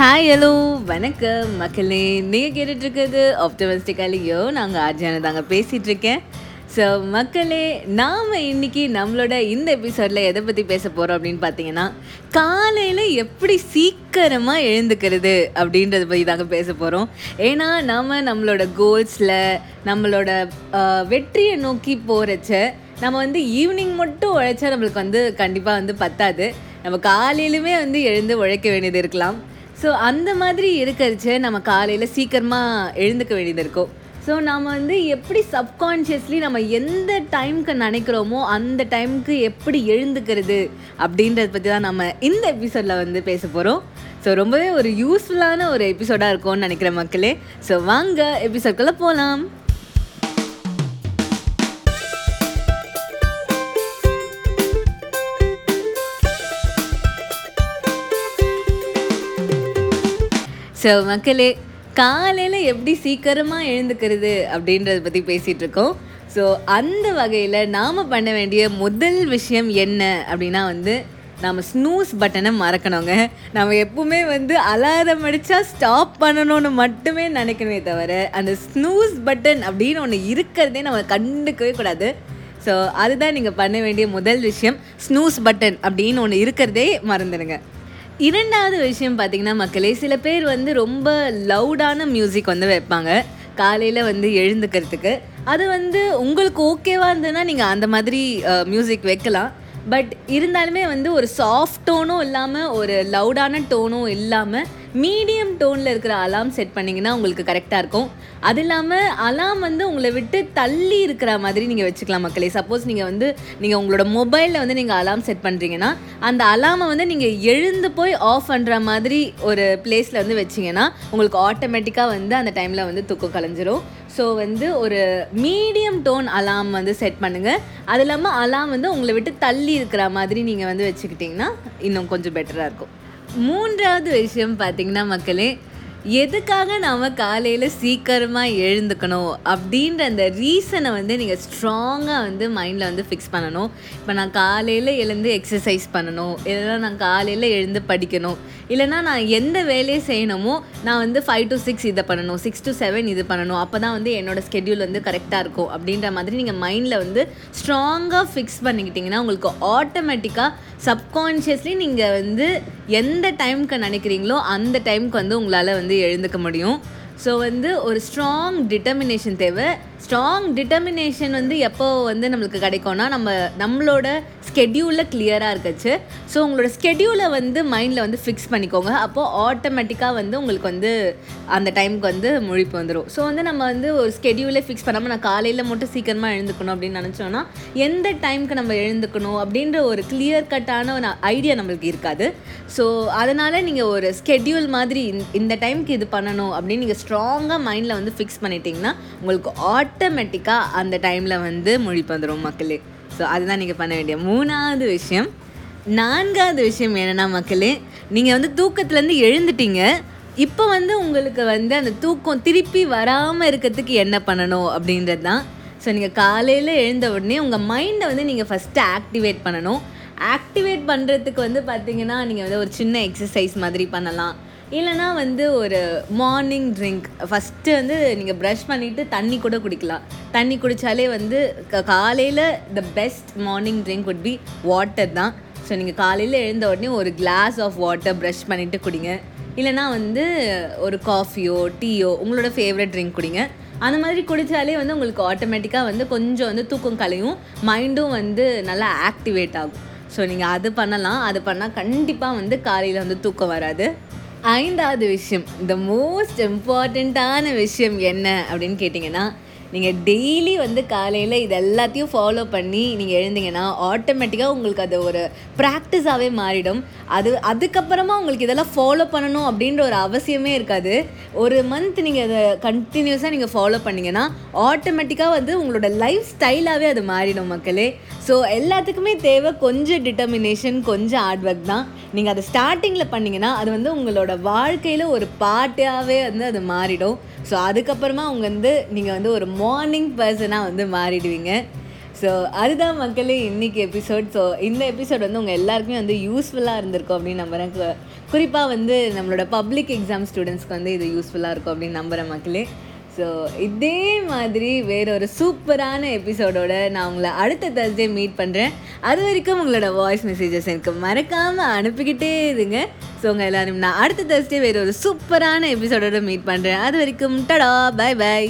Hi hello வணக்கம். மக்களே நீங்கள் கேட்டுட்ருக்கிறது ஆப்டமிஸ்டிக்காலேயோ நாங்கள் ஆர்ஜியான தாங்க பேசிகிட்ருக்கேன் ஸோ மக்களே நாம் இன்னைக்கு நம்மளோட இந்த எபிசோடில் எதை பற்றி பேச போகிறோம் அப்படின்னு பார்த்தீங்கன்னா காலையில் எப்படி சீக்கிரமாக எழுந்துக்கிறது அப்படின்றத பற்றி தாங்க பேச போகிறோம் ஏன்னா நாம் நம்மளோட கோல்ஸில் நம்மளோட வெற்றியை நோக்கி போகிறச்ச நம்ம வந்து ஈவினிங் மட்டும் உழைச்சா நம்மளுக்கு வந்து கண்டிப்பாக வந்து பத்தாது. நம்ம காலையிலுமே வந்து எழுந்து உழைக்க வேண்டியது இருக்கலாம். ஸோ அந்த மாதிரி இருக்கிறச்சு நம்ம காலையில் சீக்கிரமாக எழுந்துக்க வேண்டியது இருக்கும். ஸோ நாம் வந்து எப்படி சப்கான்ஷியஸ்லி நம்ம எந்த டைம்க்கு நினைக்கிறோமோ அந்த டைமுக்கு எப்படி எழுந்துக்கிறது அப்படின்றத பற்றி தான் நம்ம இந்த எபிசோடில் வந்து பேச போகிறோம் ஸோ ரொம்பவே ஒரு யூஸ்ஃபுல்லான ஒரு எபிசோடாக இருக்கும்னு நினைக்கிற மக்களே. ஸோ வாங்க எபிசோட்குள்ளே போகலாம் ஸோ மக்களே காலையில் எப்படி சீக்கிரமாக எழுந்துக்கிறது அப்படின்றத பற்றி பேசிகிட்டு இருக்கோம். ஸோ அந்த வகையில் நாம் பண்ண வேண்டிய முதல் விஷயம் என்ன அப்படின்னா வந்து நம்ம ஸ்னூஸ் பட்டனை மறக்கணுங்க. நம்ம எப்பவுமே வந்து அலாரம் அடித்தா ஸ்டாப் பண்ணணும்னு மட்டுமே நினைக்கணுமே தவிர அந்த ஸ்னூஸ் பட்டன் அப்படின்னு ஒன்று இருக்கிறதே நம்ம கண்டுக்கவே கூடாது. ஸோ அதுதான் நீங்கள் பண்ண வேண்டிய முதல் விஷயம் ஸ்னூஸ் பட்டன் அப்படின்னு ஒன்று இருக்கிறதே மறந்துடுங்க. இரண்டாவது விஷயம் பார்த்தீங்கன்னா மக்களே சில பேர் வந்து ரொம்ப லவுடான மியூசிக் வந்து வைப்பாங்க. காலையில் வந்து எழுந்துக்கிறதுக்கு. அது வந்து உங்களுக்கு ஓகேவாக இருந்ததுன்னா நீங்கள் அந்த மாதிரி மியூசிக் வைக்கலாம். பட் இருந்தாலுமே வந்து ஒரு சாஃப்ட் டோனும் இல்லாமல் ஒரு லவுடான டோனும் இல்லாமல் மீடியம் டோனில் இருக்கிற அலாம் செட் பண்ணிங்கன்னா உங்களுக்கு கரெக்டாக இருக்கும். அது இல்லாமல் அலாம் வந்து உங்களை விட்டு தள்ளி இருக்கிற மாதிரி நீங்கள் வச்சுக்கலாம் மக்களே. சப்போஸ் நீங்கள் வந்து நீங்கள் உங்களோட மொபைலில் வந்து நீங்கள் அலாம் செட் பண்ணுறீங்கன்னா அந்த அலாமை வந்து நீங்கள் எழுந்து போய் ஆஃப் பண்ணுற மாதிரி ஒரு பிளேஸில் வந்து வச்சிங்கன்னா உங்களுக்கு ஆட்டோமேட்டிக்காக வந்து அந்த டைமில் வந்து தூக்கம் கலைஞ்சிரும். ஸோ வந்து ஒரு மீடியம் டோன் அலாம் வந்து செட் பண்ணுங்கள் அது இல்லாமல் அலாம் வந்து உங்களை விட்டு தள்ளி இருக்கிற மாதிரி நீங்கள் வந்து வச்சுக்கிட்டிங்கன்னா இன்னும் கொஞ்சம் பெட்டராக இருக்கும். மூன்றாவது விஷயம் பார்த்தீங்கன்னா மக்களே எதுக்காக நாம் காலையில் சீக்கிரமாக எழுந்துக்கணும் அப்படின்ற அந்த ரீசனை வந்து நீங்கள் ஸ்ட்ராங்காக வந்து மைண்டில் வந்து ஃபிக்ஸ் பண்ணணும். இப்போ நான் காலையில் எழுந்து எக்ஸசைஸ் பண்ணணும். இல்லைனா நான் காலையில் எழுந்து படிக்கணும். இல்லைன்னா நான் எந்த வேலையை செய்யணுமோ நான் வந்து ஃபைவ் டு சிக்ஸ் இதை பண்ணணும். சிக்ஸ் டு செவன் இது பண்ணணும். அப்போ தான் வந்து என்னோடய ஸ்கெட்யூல் வந்து கரெக்டாக இருக்கும் அப்படின்ற மாதிரி நீங்கள் மைண்டில் வந்து ஸ்ட்ராங்காக ஃபிக்ஸ் பண்ணிக்கிட்டிங்கன்னா உங்களுக்கு ஆட்டோமேட்டிக்காக சப்கான்ஷியஸ்லி நீங்கள் வந்து எந்த டைமுக்கு நினைக்கிறீங்களோ அந்த டைமுக்கு வந்து உங்களால் வந்து எழுந்துக்க முடியும். ஸோ வந்து ஒரு ஸ்ட்ராங் டிட்டர்மினேஷன் தேவை. ஸ்ட்ராங் டிட்டர்மினேஷன் வந்து எப்போ வந்து நம்மளுக்கு கிடைக்கும்னா நம்ம நம்மளோட ஸ்கெட்யூலில் கிளியராக இருக்குச்சு. ஸோ உங்களோட ஸ்கெடியூலை வந்து மைண்டில் வந்து ஃபிக்ஸ் பண்ணிக்கோங்க. அப்போது ஆட்டோமேட்டிக்காக வந்து உங்களுக்கு வந்து அந்த டைமுக்கு வந்து முழிப்பு வந்துடும் ஸோ வந்து நம்ம வந்து ஒரு ஸ்கெடியூலே ஃபிக்ஸ் பண்ணாமல் நான் காலையில் மட்டும் சீக்கிரமாக எழுந்துக்கணும் அப்படின்னு நினச்சோன்னா எந்த டைமுக்கு நம்ம எழுந்துக்கணும் அப்படின்ற ஒரு கிளியர் கட்டான ஒரு ஐடியா நம்மளுக்கு இருக்காது. ஸோ அதனால் நீங்கள் ஒரு ஸ்கெட்யூல் மாதிரி இந்த டைமுக்கு இது பண்ணணும் அப்படின்னு நீங்கள் ஸ்ட்ராங்காக மைண்டில் வந்து ஃபிக்ஸ் பண்ணிட்டீங்கன்னா உங்களுக்கு ஆட்டோமேட்டிக்காக அந்த டைமில் வந்து முழிப்பு வந்துடும் மக்களே. ஸோ அதுதான் நீங்கள் பண்ண வேண்டிய மூணாவது விஷயம். நான்காவது விஷயம் என்னென்னா மக்களே நீங்கள் வந்து தூக்கத்துலேருந்து எழுந்துட்டீங்க. இப்போ வந்து உங்களுக்கு வந்து அந்த தூக்கம் திருப்பி வராமல் இருக்கிறதுக்கு என்ன பண்ணணும் அப்படின்றது தான். ஸோ நீங்கள் காலையில் எழுந்த உடனே உங்கள் மைண்டை வந்து நீங்கள் ஃபஸ்ட்டு ஆக்டிவேட் பண்ணணும். ஆக்டிவேட் பண்ணுறதுக்கு வந்து பார்த்திங்கன்னா நீங்கள் வந்து ஒரு சின்ன எக்ஸசைஸ் மாதிரி பண்ணலாம். இல்லைனா வந்து ஒரு மார்னிங் ட்ரிங்க் ஃபஸ்ட்டு வந்து நீங்கள் ப்ரஷ் பண்ணிவிட்டு தண்ணி கூட குடிக்கலாம். தண்ணி குடித்தாலே வந்து க- காலையில் the best morning drink would be water தான். ஸோ நீங்கள் காலையில் எழுந்த உடனே ஒரு கிளாஸ் ஆஃப் வாட்டர் ப்ரஷ் பண்ணிவிட்டு குடிங்க. இல்லைனா வந்து ஒரு காஃபியோ டீயோ உங்களோட ஃபேவரட் ட்ரிங்க் குடிங்க. அந்த மாதிரி குடித்தாலே வந்து உங்களுக்கு ஆட்டோமேட்டிக்காக வந்து கொஞ்சம் வந்து தூக்கம் கலையும். மைண்டும் வந்து நல்லா ஆக்டிவேட் ஆகும். ஸோ நீங்கள் அது பண்ணலாம். அது பண்ணால் கண்டிப்பாக வந்து காலையில் வந்து தூக்கம் வராது. ஐந்தாவது விஷயம் த மோஸ்ட் இம்பார்ட்டண்ட்டான விஷயம் என்ன அப்படின்னு கேட்டிங்கன்னா நீங்கள் டெய்லி வந்து காலையில் இது எல்லாத்தையும் ஃபாலோ பண்ணி நீங்கள் எழுந்தீங்கன்னா ஆட்டோமேட்டிக்காக உங்களுக்கு அது ஒரு ப்ராக்டிஸாகவே மாறிடும். அது அதுக்கப்புறமா உங்களுக்கு இதெல்லாம் ஃபாலோ பண்ணணும் அப்படின்ற ஒரு அவசியமே இருக்காது. ஒரு மந்த் நீங்கள் அதை கண்டினியூஸாக நீங்கள் ஃபாலோ பண்ணிங்கன்னா ஆட்டோமேட்டிக்காக வந்து உங்களோட லைஃப் ஸ்டைலாகவே அது மாறிடும் மக்களே. ஸோ எல்லாத்துக்குமே தேவை கொஞ்சம் டிட்டர்மினேஷன் கொஞ்சம் ஹார்ட் ஒர்க் தான். நீங்கள் அதை ஸ்டார்டிங்கில் பண்ணிங்கன்னா அது வந்து உங்களோட வாழ்க்கையில் ஒரு பாட்டாகவே வந்து அது மாறிடும். ஸோ அதுக்கப்புறமா அவங்க வந்து நீங்கள் வந்து ஒரு மார்னிங் பர்சனாக வந்து மாறிடுவீங்க. ஸோ அதுதான் மக்களே இன்னைக்கு எபிசோட் ஸோ இந்த எபிசோட் வந்து உங்கள் எல்லாருக்குமே வந்து யூஸ்ஃபுல்லாக இருந்திருக்கும் அப்படின்னு நம்புகிறேன் குறிப்பாக வந்து நம்மளோட பப்ளிக் எக்ஸாம் ஸ்டூடெண்ட்ஸ்க்கு வந்து இது யூஸ்ஃபுல்லாக இருக்கும் அப்படின்னு நம்புகிறேன் மக்களே. ஸோ இதே மாதிரி வேற ஒரு சூப்பரான எபிசோடோட நான் உங்களை அடுத்த தர்ஸ்டே மீட் பண்ணுறேன் அது வரைக்கும் உங்களோட வாய்ஸ் மெசேஜஸ் எனக்கு மறக்காமல் அனுப்பிக்கிட்டே இருங்க. ஸோ உங்கள் எல்லாரும் நான் அடுத்த தர்ஸ்டே வேற ஒரு சூப்பரான எபிசோடோட மீட் பண்ணுறேன் அது வரைக்கும் டடா பை பை